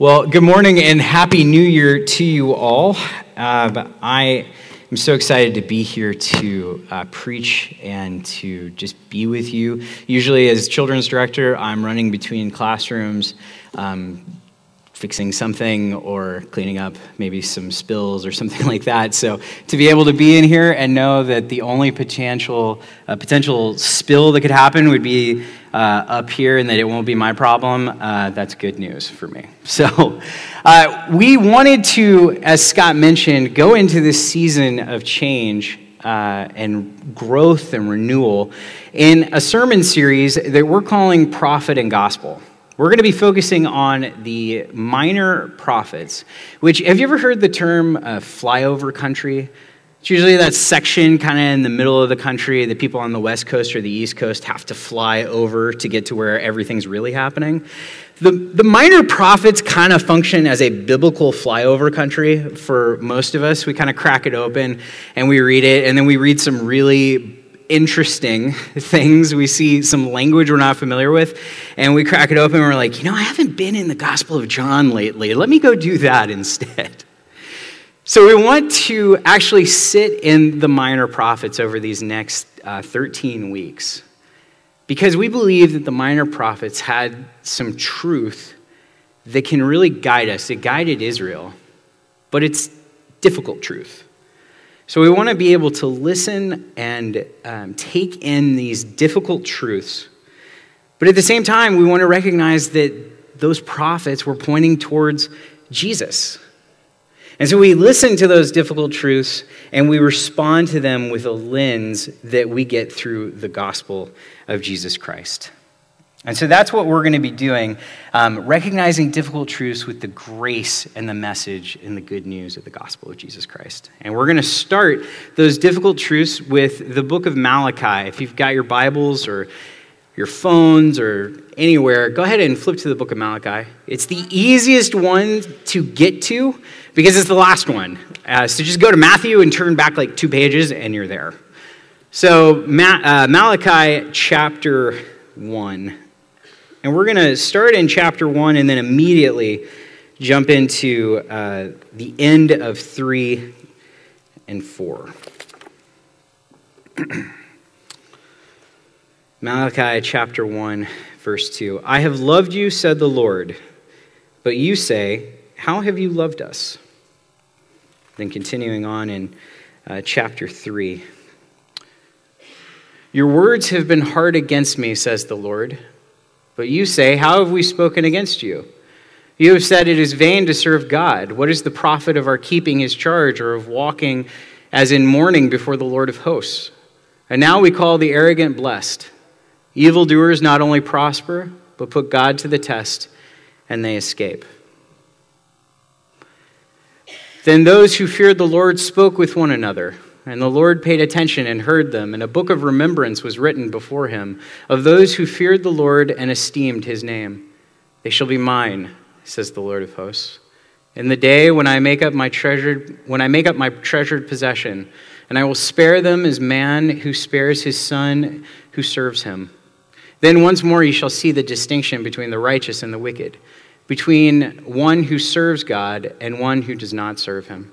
Well, good morning and happy new year to you all. Uh, I am so excited to be here to uh, preach and to just be with you. Usually, as children's director, I'm running between classrooms. Um, fixing something or cleaning up maybe some spills or something like that. So to be able to be in here and know that the only potential uh, potential spill that could happen would be uh, up here and that it won't be my problem, uh, that's good news for me. So uh, we wanted to, as Scott mentioned, go into this season of change. Uh, and growth and renewal in a sermon series that we're calling Prophet and Gospel. We're going to be focusing on the minor prophets, which, have you ever heard the term uh, flyover country? It's usually that section kind of in the middle of the country that people on the West Coast or the East Coast have to fly over to get to where everything's really happening. The, the minor prophets kind of function as a biblical flyover country for most of us. We kind of crack it open and we read it, and then we read some really interesting things. We see some language we're not familiar with, and we crack it open and we're like, you know, I haven't been in the Gospel of John lately. Let me go do that instead. So we want to actually sit in the minor prophets over these next uh, 13 weeks because we believe that the minor prophets had some truth that can really guide us. It guided Israel, but it's difficult truth. So we want to be able to listen and um, take in these difficult truths. But at the same time, we want to recognize that those prophets were pointing towards Jesus. And so we listen to those difficult truths and we respond to them with a lens that we get through the gospel of Jesus Christ. And so that's what we're going to be doing, um, recognizing difficult truths with the grace and the message and the good news of the gospel of Jesus Christ. And we're going to start those difficult truths with the book of Malachi. If you've got your Bibles or your phones or anywhere, go ahead and flip to the book of Malachi. It's the easiest one to get to because it's the last one. Uh, so just go to Matthew and turn back like two pages and you're there. So, Ma- uh, Malachi chapter 1. And we're going to start in chapter 1 and then immediately jump into uh, the end of 3 and 4. Malachi chapter 1, verse 2. I have loved you, said the Lord, but you say, How have you loved us? Then continuing on in uh, chapter 3. Your words have been hard against me, says the Lord. But you say, How have we spoken against you? You have said it is vain to serve God. What is the profit of our keeping his charge or of walking as in mourning before the Lord of hosts? And now we call the arrogant blessed. Evildoers not only prosper, but put God to the test, and they escape. Then those who feared the Lord spoke with one another. And the Lord paid attention and heard them, and a book of remembrance was written before him of those who feared the Lord and esteemed his name. They shall be mine, says the Lord of hosts. In the day when I make up my treasured when I make up my treasured possession, and I will spare them as man who spares his son who serves him. Then once more you shall see the distinction between the righteous and the wicked, between one who serves God and one who does not serve him.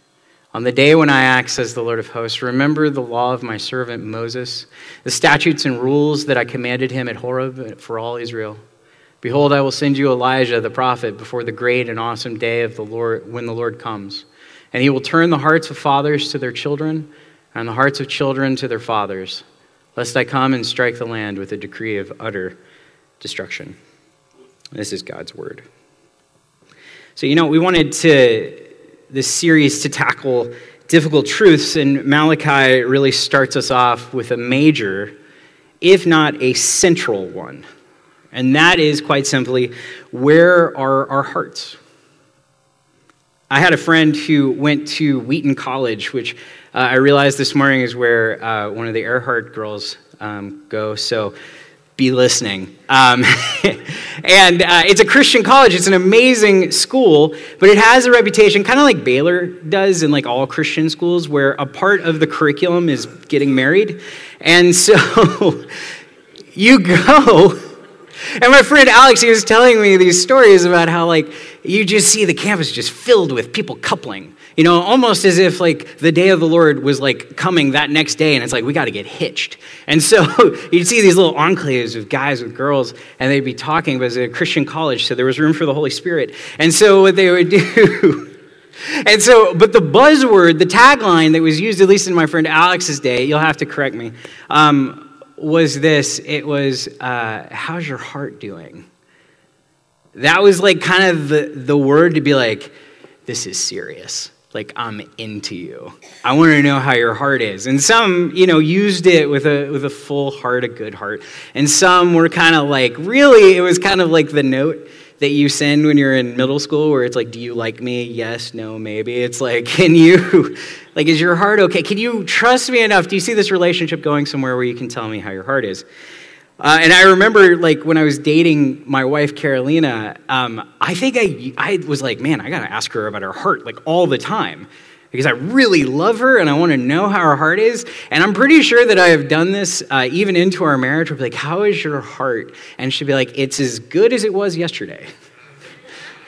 On the day when I act, says the Lord of hosts, remember the law of my servant Moses, the statutes and rules that I commanded him at Horeb for all Israel. Behold, I will send you Elijah the prophet before the great and awesome day of the Lord when the Lord comes. And he will turn the hearts of fathers to their children, and the hearts of children to their fathers, lest I come and strike the land with a decree of utter destruction. This is God's word. So, you know, we wanted to this series to tackle difficult truths, and Malachi really starts us off with a major, if not a central one. And that is quite simply where are our hearts? I had a friend who went to Wheaton College, which uh, I realized this morning is where uh, one of the Earhart girls um, go. So be listening. Um, and uh, it's a Christian college. It's an amazing school, but it has a reputation, kind of like Baylor does in like all Christian schools, where a part of the curriculum is getting married. And so you go and my friend Alex, he was telling me these stories about how, like, you just see the campus just filled with people coupling. You know, almost as if, like, the day of the Lord was, like, coming that next day, and it's like, we got to get hitched. And so you'd see these little enclaves of guys with girls, and they'd be talking, but it was a Christian college, so there was room for the Holy Spirit. And so what they would do. And so, but the buzzword, the tagline that was used, at least in my friend Alex's day, you'll have to correct me, um, was this it was, uh, How's your heart doing? That was like kind of the, the word to be like, This is serious. Like, I'm into you. I want to know how your heart is. And some, you know, used it with a, with a full heart, a good heart. And some were kind of like, really, it was kind of like the note that you send when you're in middle school where it's like, do you like me? Yes, no, maybe. It's like, can you, like, is your heart okay? Can you trust me enough? Do you see this relationship going somewhere where you can tell me how your heart is? Uh, and I remember, like, when I was dating my wife, Carolina, um, I think I, I was like, man, I got to ask her about her heart, like, all the time because I really love her and I want to know how her heart is. And I'm pretty sure that I have done this uh, even into our marriage. We'll be like, How is your heart? And she'd be like, It's as good as it was yesterday.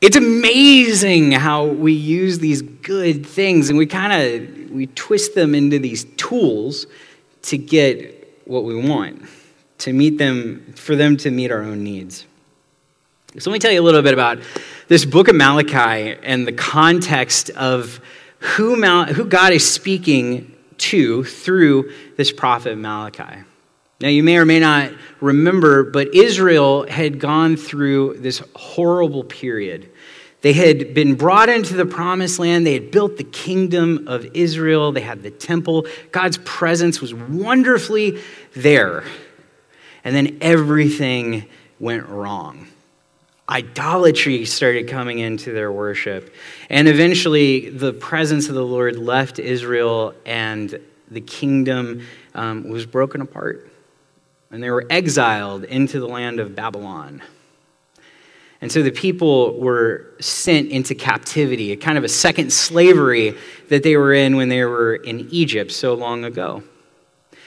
it's amazing how we use these good things and we kind of we twist them into these tools to get what we want to meet them for them to meet our own needs so let me tell you a little bit about this book of Malachi and the context of who, Mal- who God is speaking to through this prophet Malachi. Now, you may or may not remember, but Israel had gone through this horrible period. They had been brought into the promised land. They had built the kingdom of Israel. They had the temple. God's presence was wonderfully there. And then everything went wrong idolatry started coming into their worship. And eventually, the presence of the Lord left Israel, and the kingdom um, was broken apart. And they were exiled into the land of Babylon. And so the people were sent into captivity, a kind of a second slavery that they were in when they were in Egypt so long ago.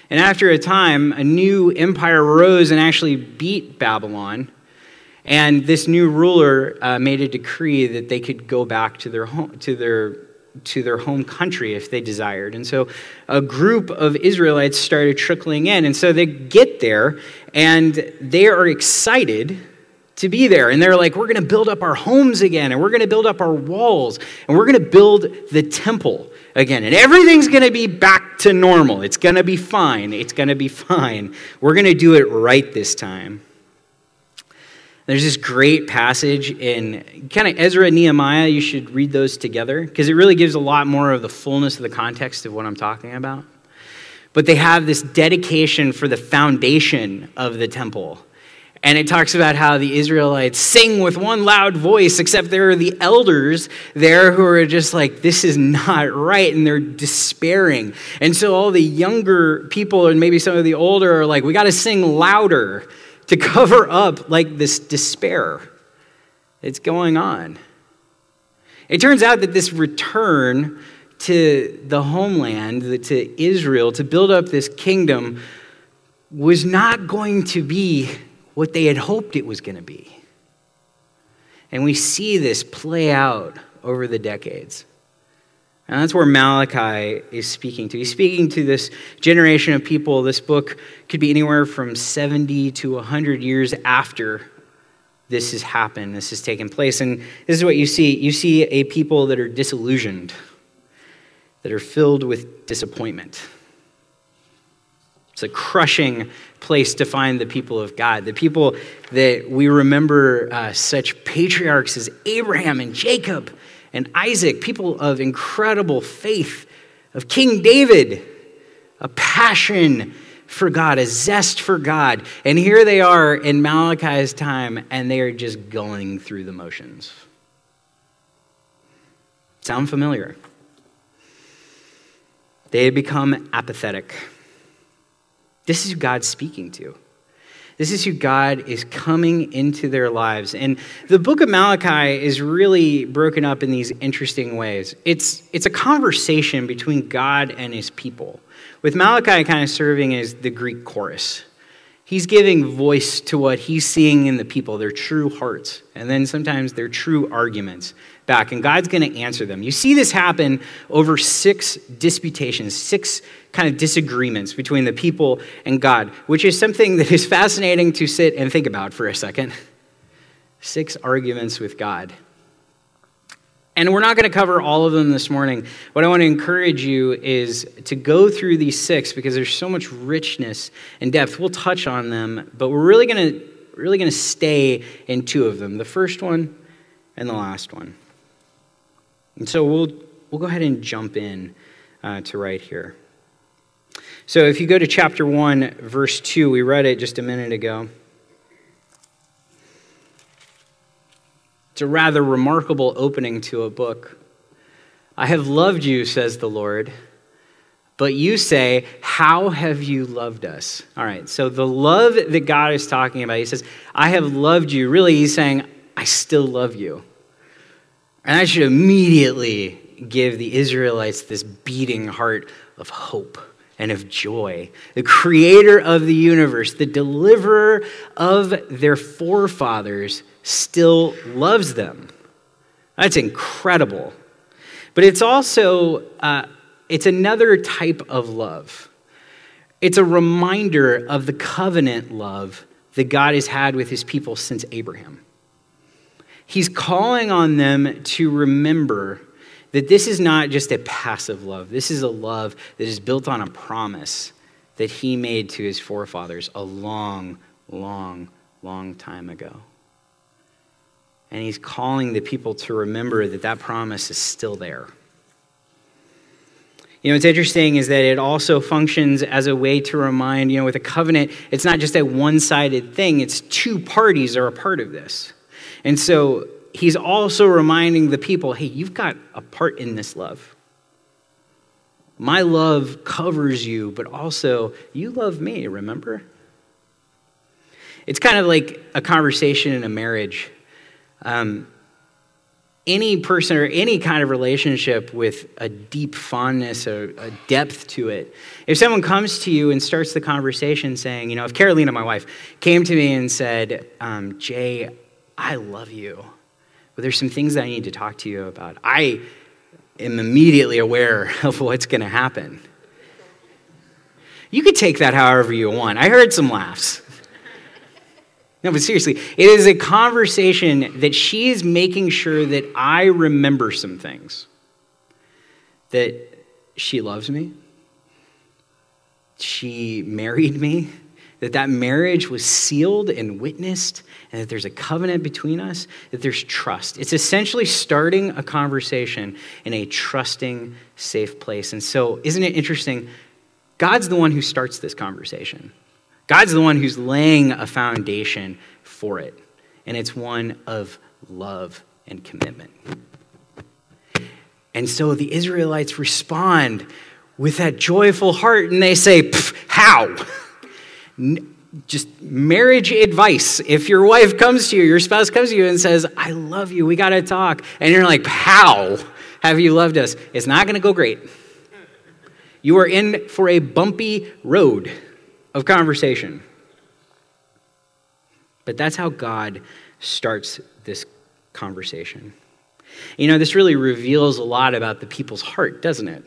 And after a time, a new empire rose and actually beat Babylon. And this new ruler uh, made a decree that they could go back to their home, to their to their home country if they desired. And so a group of Israelites started trickling in. And so they get there and they are excited to be there. And they're like, we're going to build up our homes again, and we're going to build up our walls, and we're going to build the temple again. And everything's going to be back to normal. It's going to be fine. It's going to be fine. We're going to do it right this time. There's this great passage in kind of Ezra and Nehemiah. You should read those together because it really gives a lot more of the fullness of the context of what I'm talking about. But they have this dedication for the foundation of the temple. And it talks about how the Israelites sing with one loud voice, except there are the elders there who are just like, this is not right. And they're despairing. And so all the younger people, and maybe some of the older, are like, we got to sing louder to cover up like this despair that's going on. It turns out that this return to the homeland, to Israel, to build up this kingdom, was not going to be what they had hoped it was going to be. And we see this play out over the decades. And that's where Malachi is speaking to. He's speaking to this generation of people. This book could be anywhere from 70 to 100 years after this has happened, this has taken place. And this is what you see you see a people that are disillusioned, that are filled with disappointment. It's a crushing place to find the people of God, the people that we remember uh, such patriarchs as Abraham and Jacob and Isaac, people of incredible faith, of King David, a passion for God, a zest for God. And here they are in Malachi's time, and they are just going through the motions. Sound familiar? They had become apathetic. This is who God's speaking to. This is who God is coming into their lives. And the book of Malachi is really broken up in these interesting ways. It's, it's a conversation between God and his people, with Malachi kind of serving as the Greek chorus. He's giving voice to what he's seeing in the people, their true hearts, and then sometimes their true arguments back. And God's going to answer them. You see this happen over six disputations, six kind of disagreements between the people and God, which is something that is fascinating to sit and think about for a second. Six arguments with God. And we're not going to cover all of them this morning. What I want to encourage you is to go through these six because there's so much richness and depth. We'll touch on them, but we're really going to really going to stay in two of them, the first one and the last one. And so we'll we'll go ahead and jump in uh, to right here. So if you go to chapter 1, verse 2, we read it just a minute ago. It's a rather remarkable opening to a book. I have loved you, says the Lord. But you say, How have you loved us? All right, so the love that God is talking about, he says, I have loved you. Really, he's saying, I still love you. And I should immediately give the Israelites this beating heart of hope and of joy. The creator of the universe, the deliverer of their forefathers, still loves them. That's incredible. But it's also uh, it's another type of love. It's a reminder of the covenant love that God has had with his people since Abraham. He's calling on them to remember that this is not just a passive love. This is a love that is built on a promise that he made to his forefathers a long, long, long time ago. And he's calling the people to remember that that promise is still there. You know, what's interesting is that it also functions as a way to remind, you know, with a covenant, it's not just a one sided thing, it's two parties are a part of this. And so he's also reminding the people hey, you've got a part in this love. My love covers you, but also you love me, remember? It's kind of like a conversation in a marriage. Um, any person or any kind of relationship with a deep fondness or a depth to it, if someone comes to you and starts the conversation saying, you know, if Carolina, my wife, came to me and said, um, Jay, I love you, but there's some things that I need to talk to you about, I am immediately aware of what's going to happen. You could take that however you want. I heard some laughs. No, but seriously, it is a conversation that she is making sure that I remember some things. That she loves me, she married me, that that marriage was sealed and witnessed, and that there's a covenant between us, that there's trust. It's essentially starting a conversation in a trusting, safe place. And so, isn't it interesting? God's the one who starts this conversation. God's the one who's laying a foundation for it, and it's one of love and commitment. And so the Israelites respond with that joyful heart and they say, How? Just marriage advice. If your wife comes to you, your spouse comes to you and says, I love you, we got to talk, and you're like, How have you loved us? It's not going to go great. You are in for a bumpy road of conversation. But that's how God starts this conversation. You know, this really reveals a lot about the people's heart, doesn't it?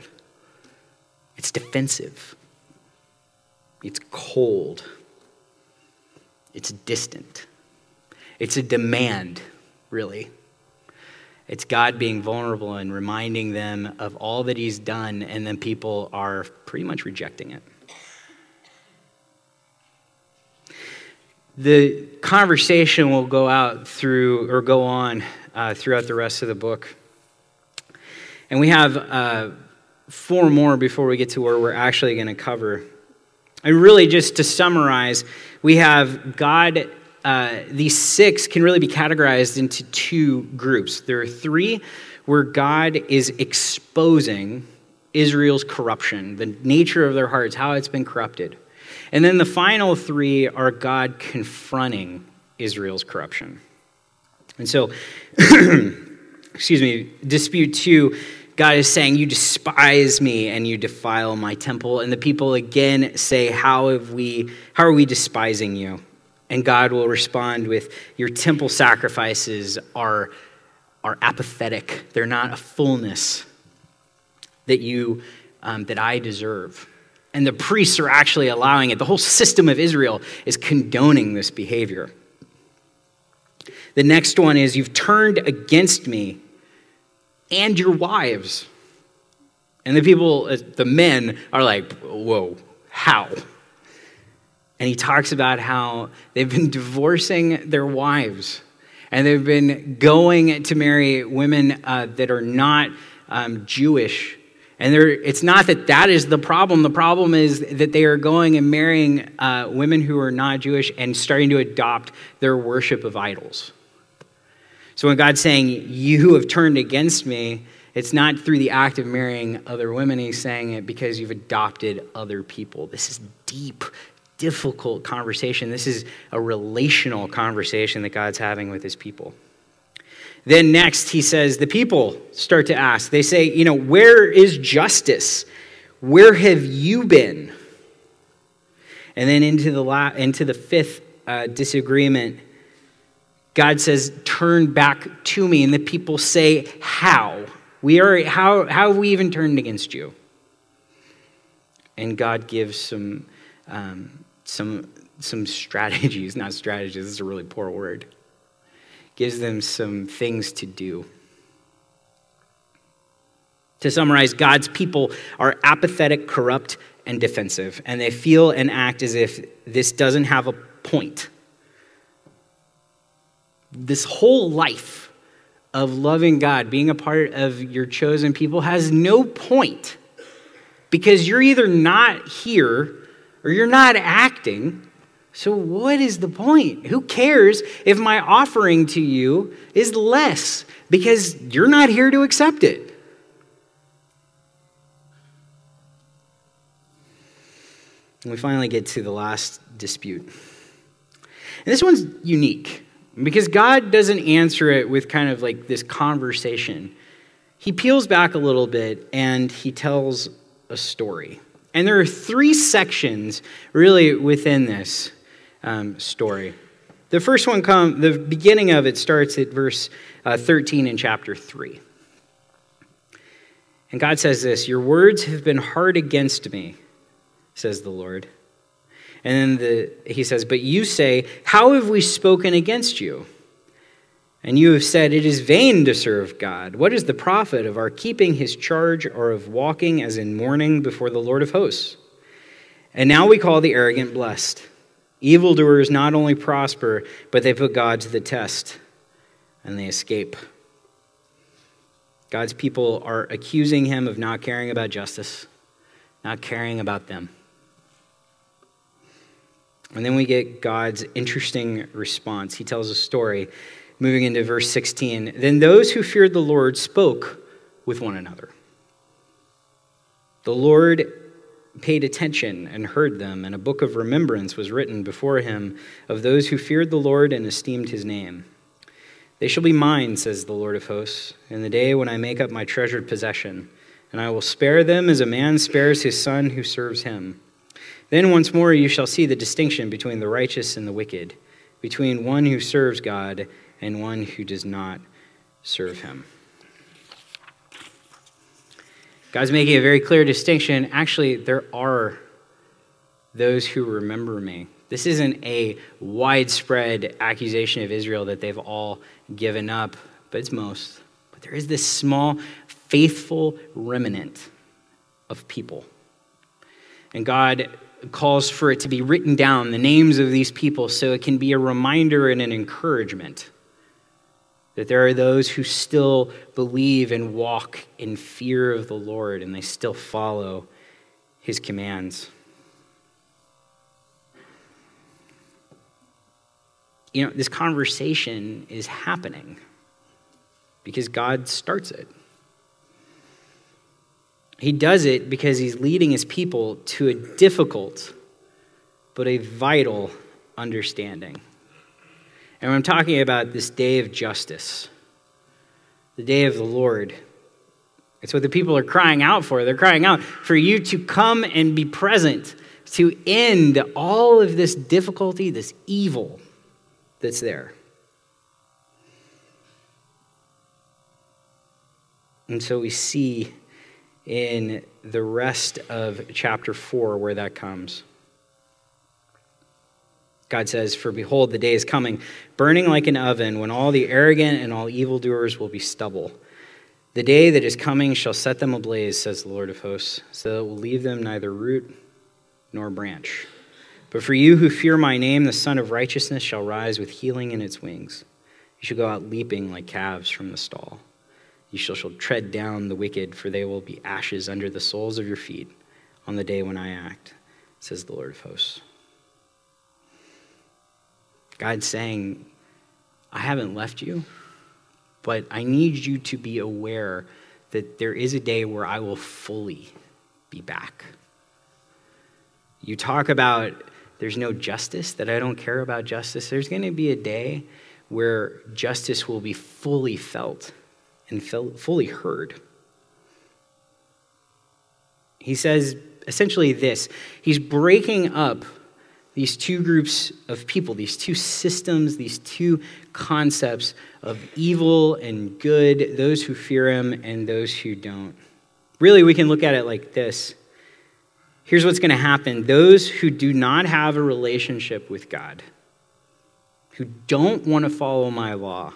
It's defensive, it's cold, it's distant, it's a demand, really. It's God being vulnerable and reminding them of all that He's done, and then people are pretty much rejecting it. The conversation will go out through, or go on uh, throughout the rest of the book. And we have uh, four more before we get to where we're actually going to cover. And really, just to summarize, we have God uh, these six can really be categorized into two groups. There are three where God is exposing Israel's corruption, the nature of their hearts, how it's been corrupted. And then the final three are God confronting Israel's corruption. And so, excuse me, dispute two, God is saying, You despise me and you defile my temple. And the people again say, How have we how are we despising you? And God will respond with, Your temple sacrifices are, are apathetic. They're not a fullness that you um, that I deserve. And the priests are actually allowing it. The whole system of Israel is condoning this behavior. The next one is you've turned against me and your wives. And the people, uh, the men, are like, whoa, how? And he talks about how they've been divorcing their wives and they've been going to marry women uh, that are not um, Jewish. And it's not that that is the problem. The problem is that they are going and marrying uh, women who are not Jewish and starting to adopt their worship of idols. So when God's saying, You have turned against me, it's not through the act of marrying other women. He's saying it because you've adopted other people. This is deep, difficult conversation. This is a relational conversation that God's having with his people. Then next, he says, the people start to ask. They say, You know, where is justice? Where have you been? And then into the, la- into the fifth uh, disagreement, God says, Turn back to me. And the people say, How? We are, how, how have we even turned against you? And God gives some, um, some, some strategies, not strategies, this is a really poor word. Gives them some things to do. To summarize, God's people are apathetic, corrupt, and defensive, and they feel and act as if this doesn't have a point this whole life of loving God, being a part of your chosen people, has no point because you're either not here or you're not acting. So, what is the point? Who cares if my offering to you is less because you're not here to accept it? And we finally get to the last dispute. And this one's unique because God doesn't answer it with kind of like this conversation. He peels back a little bit and he tells a story. And there are three sections really within this um, story. The first one come the beginning of it starts at verse uh, 13 in chapter 3. And God says this, "Your words have been hard against me," says the Lord. And then the, he says, But you say, How have we spoken against you? And you have said, It is vain to serve God. What is the profit of our keeping his charge or of walking as in mourning before the Lord of hosts? And now we call the arrogant blessed. Evildoers not only prosper, but they put God to the test and they escape. God's people are accusing him of not caring about justice, not caring about them. And then we get God's interesting response. He tells a story, moving into verse 16. Then those who feared the Lord spoke with one another. The Lord paid attention and heard them, and a book of remembrance was written before him of those who feared the Lord and esteemed his name. They shall be mine, says the Lord of hosts, in the day when I make up my treasured possession, and I will spare them as a man spares his son who serves him. Then once more you shall see the distinction between the righteous and the wicked, between one who serves God and one who does not serve him. God's making a very clear distinction. Actually, there are those who remember me. This isn't a widespread accusation of Israel that they've all given up, but it's most. But there is this small, faithful remnant of people. And God calls for it to be written down, the names of these people, so it can be a reminder and an encouragement that there are those who still believe and walk in fear of the Lord and they still follow his commands. you know, this conversation is happening because God starts it. He does it because he's leading his people to a difficult but a vital understanding. And I'm talking about this day of justice, the day of the Lord. It's what the people are crying out for. They're crying out for you to come and be present, to end all of this difficulty, this evil that's there. And so we see in the rest of chapter 4 where that comes. God says, For behold, the day is coming, burning like an oven, when all the arrogant and all evildoers will be stubble. The day that is coming shall set them ablaze, says the Lord of hosts, so that it will leave them neither root nor branch. But for you who fear my name, the Sun of Righteousness shall rise with healing in its wings. You shall go out leaping like calves from the stall. You shall, shall tread down the wicked, for they will be ashes under the soles of your feet on the day when I act, says the Lord of hosts. God's saying, I haven't left you, but I need you to be aware that there is a day where I will fully be back. You talk about there's no justice, that I don't care about justice. There's going to be a day where justice will be fully felt and fully heard. He says essentially this He's breaking up these two groups of people, these two systems, these two concepts of evil and good, those who fear him and those who don't. Really, we can look at it like this. Here's what's going to happen those who do not have a relationship with God, who don't want to follow my law,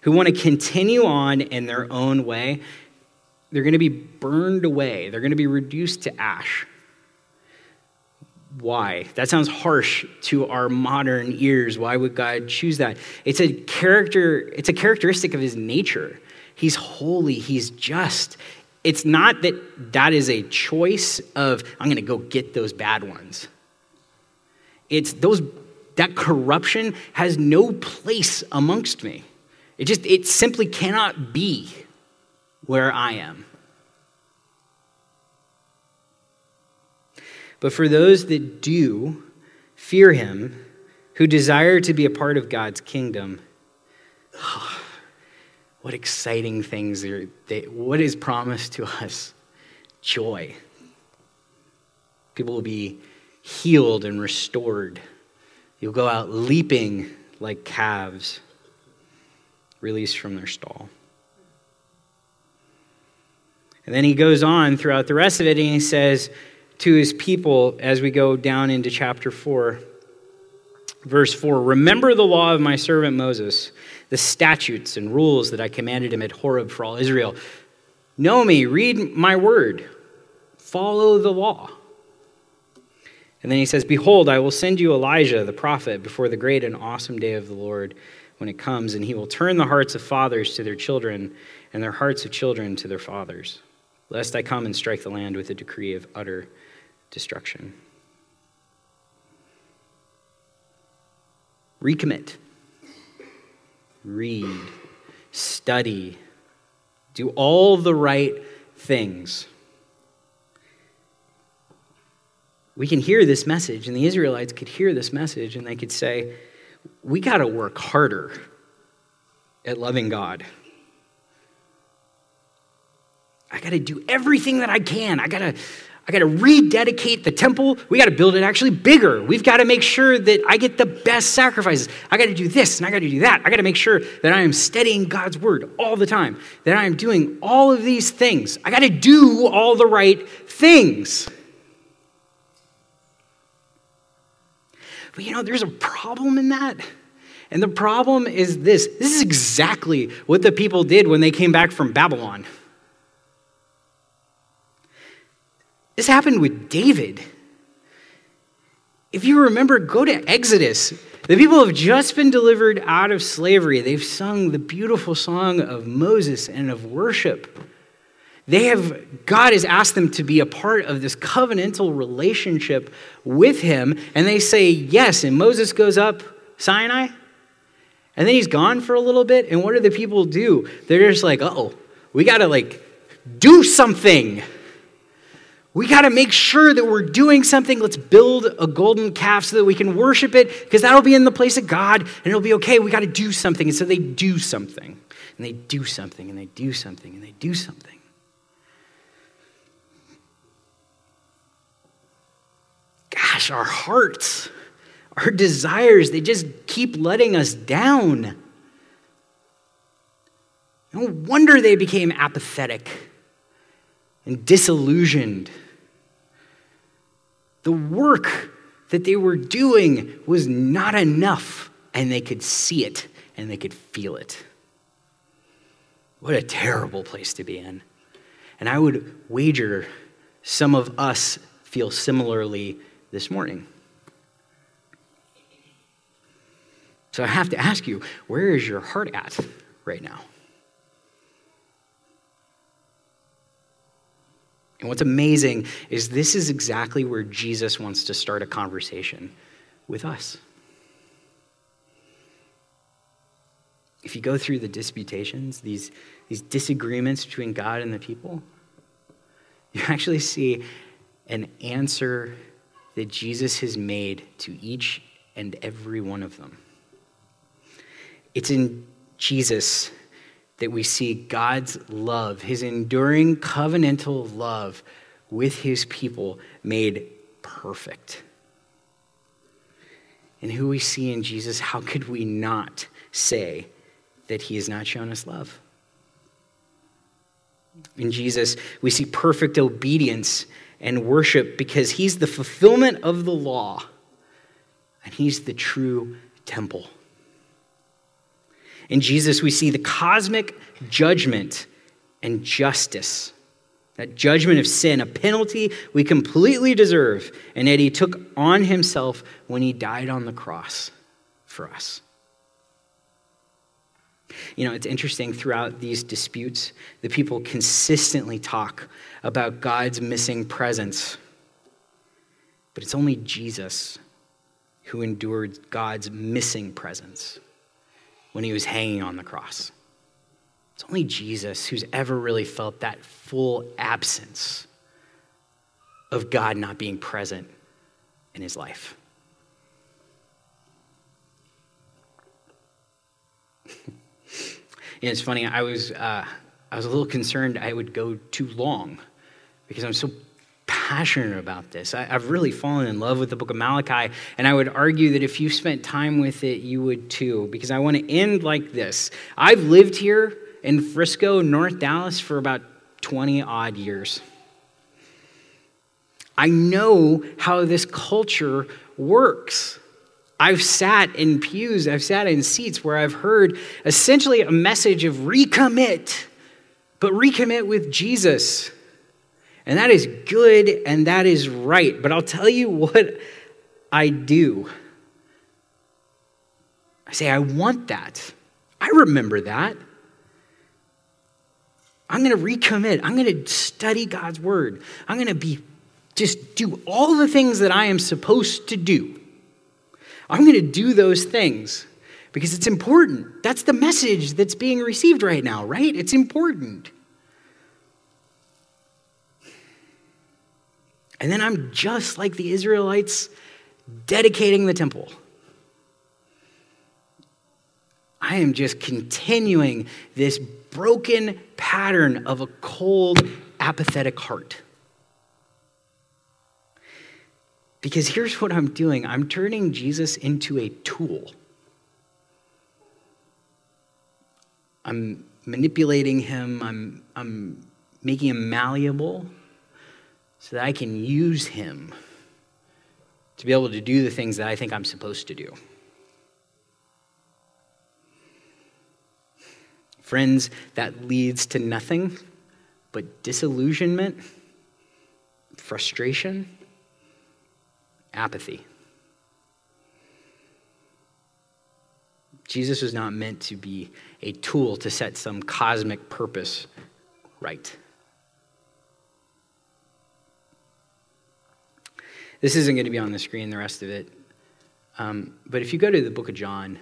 who want to continue on in their own way, they're going to be burned away. They're going to be reduced to ash. Why? That sounds harsh to our modern ears. Why would God choose that? It's a character, it's a characteristic of his nature. He's holy, he's just. It's not that that is a choice of I'm going to go get those bad ones. It's those that corruption has no place amongst me. It just it simply cannot be where I am. But for those that do fear him, who desire to be a part of God's kingdom, what exciting things are they, what is promised to us? Joy. People will be healed and restored. You'll go out leaping like calves released from their stall. And then he goes on throughout the rest of it and he says, to his people as we go down into chapter 4. Verse 4 Remember the law of my servant Moses, the statutes and rules that I commanded him at Horeb for all Israel. Know me, read my word, follow the law. And then he says, Behold, I will send you Elijah the prophet before the great and awesome day of the Lord when it comes, and he will turn the hearts of fathers to their children and their hearts of children to their fathers, lest I come and strike the land with a decree of utter destruction. Recommit. Read. Study. Do all the right things. We can hear this message, and the Israelites could hear this message, and they could say, We got to work harder at loving God. I got to do everything that I can. I got to I got to rededicate the temple. We got to build it actually bigger. We've got to make sure that I get the best sacrifices. I got to do this and I got to do that. I got to make sure that I am studying God's word all the time, that I am doing all of these things. I got to do all the right things. But you know, there's a problem in that. And the problem is this this is exactly what the people did when they came back from Babylon. This happened with David. If you remember, go to Exodus. The people have just been delivered out of slavery. They've sung the beautiful song of Moses and of worship. They have, God has asked them to be a part of this covenantal relationship with Him, and they say yes. And Moses goes up Sinai, And then he's gone for a little bit. And what do the people do? They're just like, oh, we got to like do something. We got to make sure that we're doing something. Let's build a golden calf so that we can worship it because that'll be in the place of God and it'll be okay. We got to do something. And so they do something and they do something and they do something and they do something. Gosh, our hearts, our desires, they just keep letting us down. No wonder they became apathetic and disillusioned. The work that they were doing was not enough, and they could see it and they could feel it. What a terrible place to be in. And I would wager some of us feel similarly this morning. So I have to ask you, where is your heart at right now? And what's amazing is this is exactly where Jesus wants to start a conversation with us. If you go through the disputations, these, these disagreements between God and the people, you actually see an answer that Jesus has made to each and every one of them. It's in Jesus that we see God's love, his enduring covenantal love with his people made perfect. And who we see in Jesus, how could we not say that he has not shown us love? In Jesus, we see perfect obedience and worship because he's the fulfillment of the law and he's the true temple. In Jesus, we see the cosmic judgment and justice. That judgment of sin, a penalty we completely deserve, and that he took on himself when he died on the cross for us. You know, it's interesting throughout these disputes, the people consistently talk about God's missing presence. But it's only Jesus who endured God's missing presence when he was hanging on the cross. It's only Jesus who's ever really felt that full absence of God not being present in his life. And it's funny, I was, uh, I was a little concerned I would go too long because I'm so passionate about this. I, have really fallen in love with the book of Malachi, and I would argue that if you spent time with it, you would too, because I want to end like this. I've lived here in Frisco, North Dallas, for about 20 odd years. I know how this culture works. I've sat in pews, I've sat in seats where I've heard essentially a message of recommit, but recommit with Jesus. And that is good and that is right. But I'll tell you what I do. I say, I want that. I remember that. I'm going to recommit. I'm going to study God's word. I'm going to be just do all the things that I am supposed to do. I'm going to do those things because it's important. That's the message that's being received right now, right? It's important. And then I'm just like the Israelites dedicating the temple. I am just continuing this broken pattern of a cold, apathetic heart. Because here's what I'm doing I'm turning Jesus into a tool. I'm manipulating him, I'm, I'm making him malleable so that I can use him to be able to do the things that I think I'm supposed to do. Friends, that leads to nothing but disillusionment, frustration, apathy. Jesus was not meant to be a tool to set some cosmic purpose right. This isn't going to be on the screen, the rest of it. Um, but if you go to the book of John,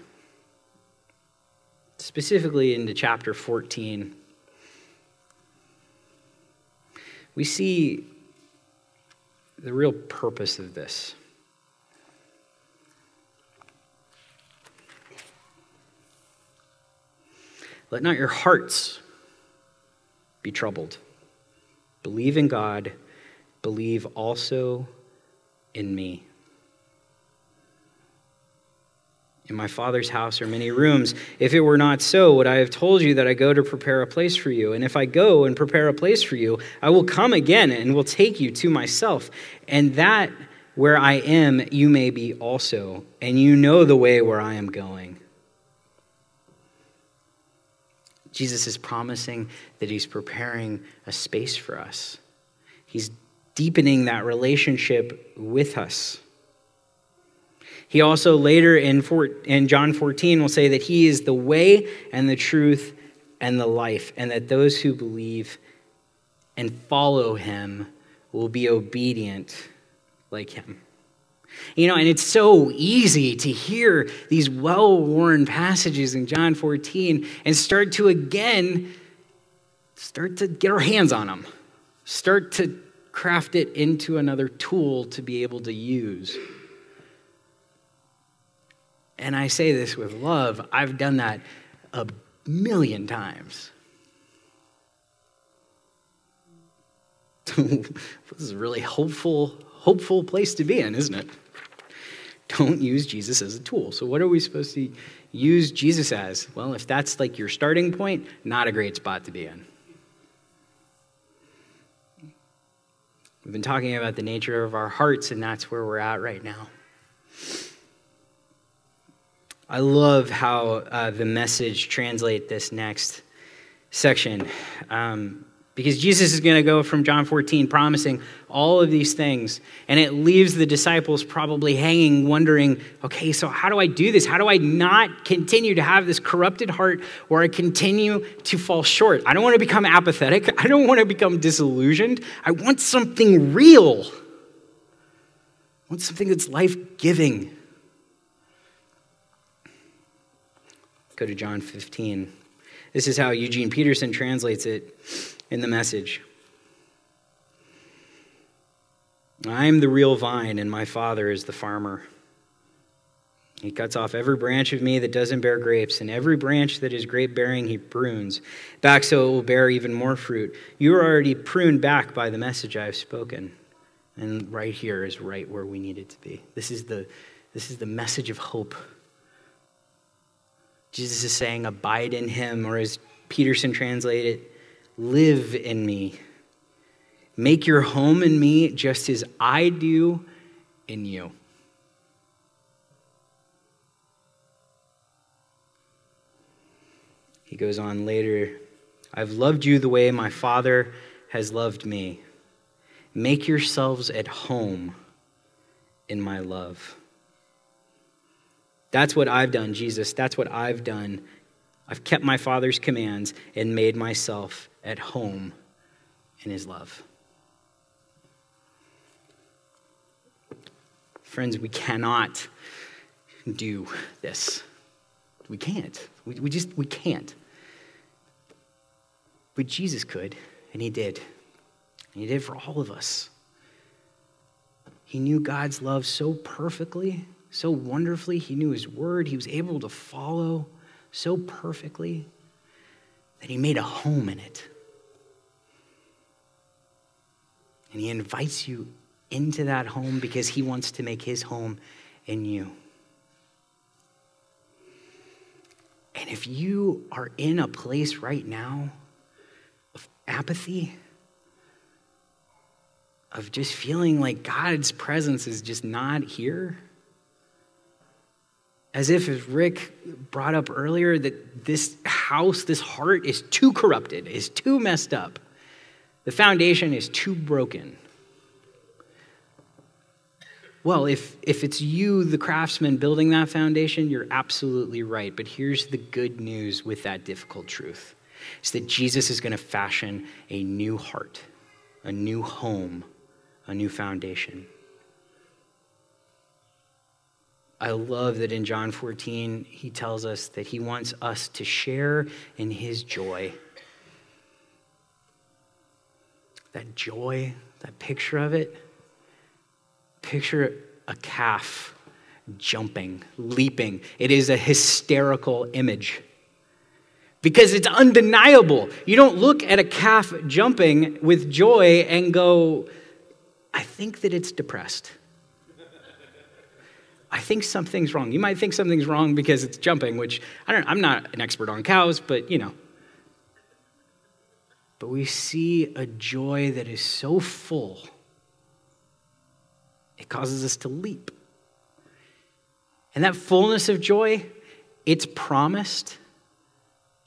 specifically into chapter 14, we see the real purpose of this. Let not your hearts be troubled. Believe in God, believe also in me. In my Father's house are many rooms. If it were not so, would I have told you that I go to prepare a place for you? And if I go and prepare a place for you, I will come again and will take you to myself, and that where I am, you may be also, and you know the way where I am going. Jesus is promising that he's preparing a space for us. He's deepening that relationship with us. He also later in, four, in John 14 will say that he is the way and the truth and the life, and that those who believe and follow him will be obedient like him. You know, and it's so easy to hear these well worn passages in John 14 and start to again start to get our hands on them, start to craft it into another tool to be able to use. And I say this with love, I've done that a million times. this is a really hopeful, hopeful place to be in, isn't it? Don't use Jesus as a tool. So, what are we supposed to use Jesus as? Well, if that's like your starting point, not a great spot to be in. We've been talking about the nature of our hearts, and that's where we're at right now. I love how uh, the message translate this next section. Um, because Jesus is going to go from John 14 promising all of these things, and it leaves the disciples probably hanging, wondering, okay, so how do I do this? How do I not continue to have this corrupted heart where I continue to fall short? I don't want to become apathetic. I don't want to become disillusioned. I want something real. I want something that's life giving. Go to John 15. This is how Eugene Peterson translates it in the message. I am the real vine, and my Father is the farmer. He cuts off every branch of me that doesn't bear grapes, and every branch that is grape bearing, he prunes back so it will bear even more fruit. You are already pruned back by the message I have spoken. And right here is right where we need it to be. This is the, this is the message of hope. Jesus is saying, Abide in him, or as Peterson translated Live in me. Make your home in me just as I do in you. He goes on later I've loved you the way my Father has loved me. Make yourselves at home in my love. That's what I've done, Jesus. That's what I've done. I've kept my Father's commands and made myself at home in his love. Friends, we cannot do this. We can't. We, we just, we can't. But Jesus could, and he did. And he did for all of us. He knew God's love so perfectly, so wonderfully. He knew his word. He was able to follow so perfectly that he made a home in it. And he invites you into that home because he wants to make his home in you. And if you are in a place right now of apathy, of just feeling like God's presence is just not here, as if, as Rick brought up earlier, that this house, this heart is too corrupted, is too messed up. The foundation is too broken. Well, if, if it's you, the craftsman, building that foundation, you're absolutely right. But here's the good news with that difficult truth it's that Jesus is going to fashion a new heart, a new home, a new foundation. I love that in John 14, he tells us that he wants us to share in his joy. That joy, that picture of it, picture a calf jumping, leaping. It is a hysterical image because it's undeniable. You don't look at a calf jumping with joy and go, I think that it's depressed. I think something's wrong. You might think something's wrong because it's jumping, which I don't I'm not an expert on cows, but you know. But we see a joy that is so full, it causes us to leap. And that fullness of joy, it's promised.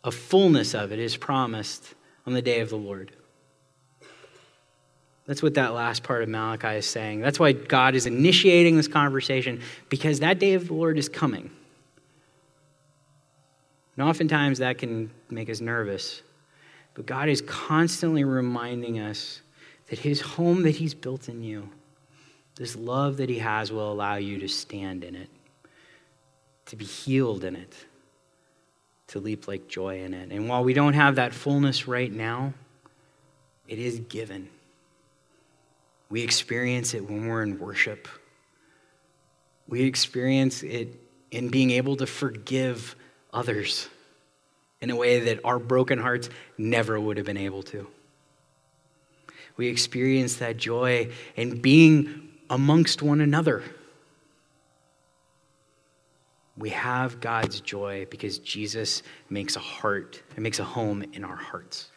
A fullness of it is promised on the day of the Lord. That's what that last part of Malachi is saying. That's why God is initiating this conversation, because that day of the Lord is coming. And oftentimes that can make us nervous. But God is constantly reminding us that His home that He's built in you, this love that He has, will allow you to stand in it, to be healed in it, to leap like joy in it. And while we don't have that fullness right now, it is given. We experience it when we're in worship. We experience it in being able to forgive others in a way that our broken hearts never would have been able to. We experience that joy in being amongst one another. We have God's joy because Jesus makes a heart, it makes a home in our hearts,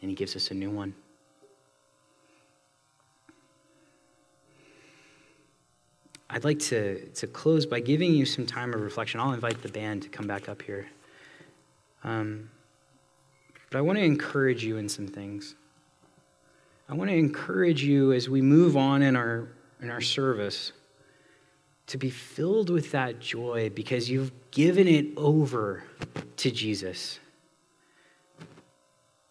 and He gives us a new one. I'd like to, to close by giving you some time of reflection. I'll invite the band to come back up here. Um, but I want to encourage you in some things. I want to encourage you as we move on in our, in our service to be filled with that joy because you've given it over to Jesus.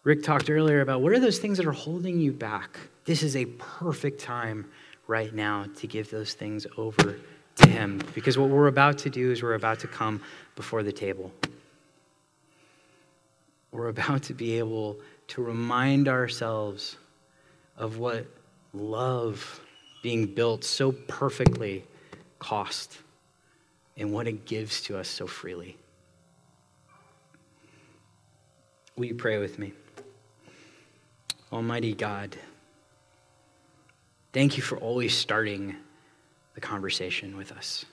Rick talked earlier about what are those things that are holding you back? This is a perfect time right now to give those things over to Him. Because what we're about to do is we're about to come before the table. We're about to be able to remind ourselves of what love being built so perfectly cost and what it gives to us so freely. Will you pray with me? Almighty God, Thank you for always starting the conversation with us.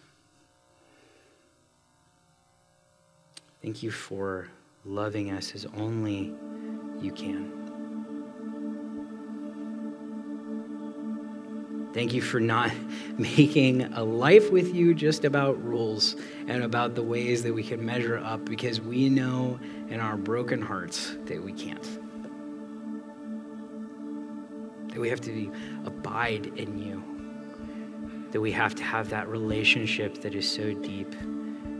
Thank you for loving us as only you can. Thank you for not making a life with you just about rules and about the ways that we can measure up because we know in our broken hearts that we can't that we have to abide in you, that we have to have that relationship that is so deep,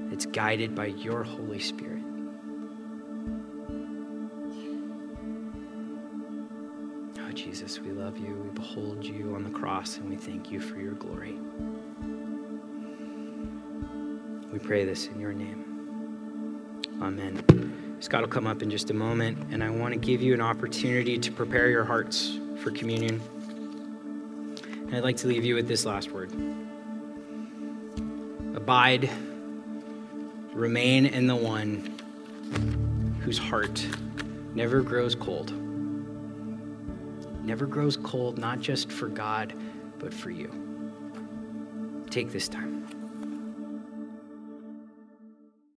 that's guided by your Holy Spirit. Oh, Jesus, we love you. We behold you on the cross, and we thank you for your glory. We pray this in your name. Amen. Scott will come up in just a moment, and I want to give you an opportunity to prepare your hearts for communion. And I'd like to leave you with this last word Abide, remain in the one whose heart never grows cold. Never grows cold, not just for God, but for you. Take this time.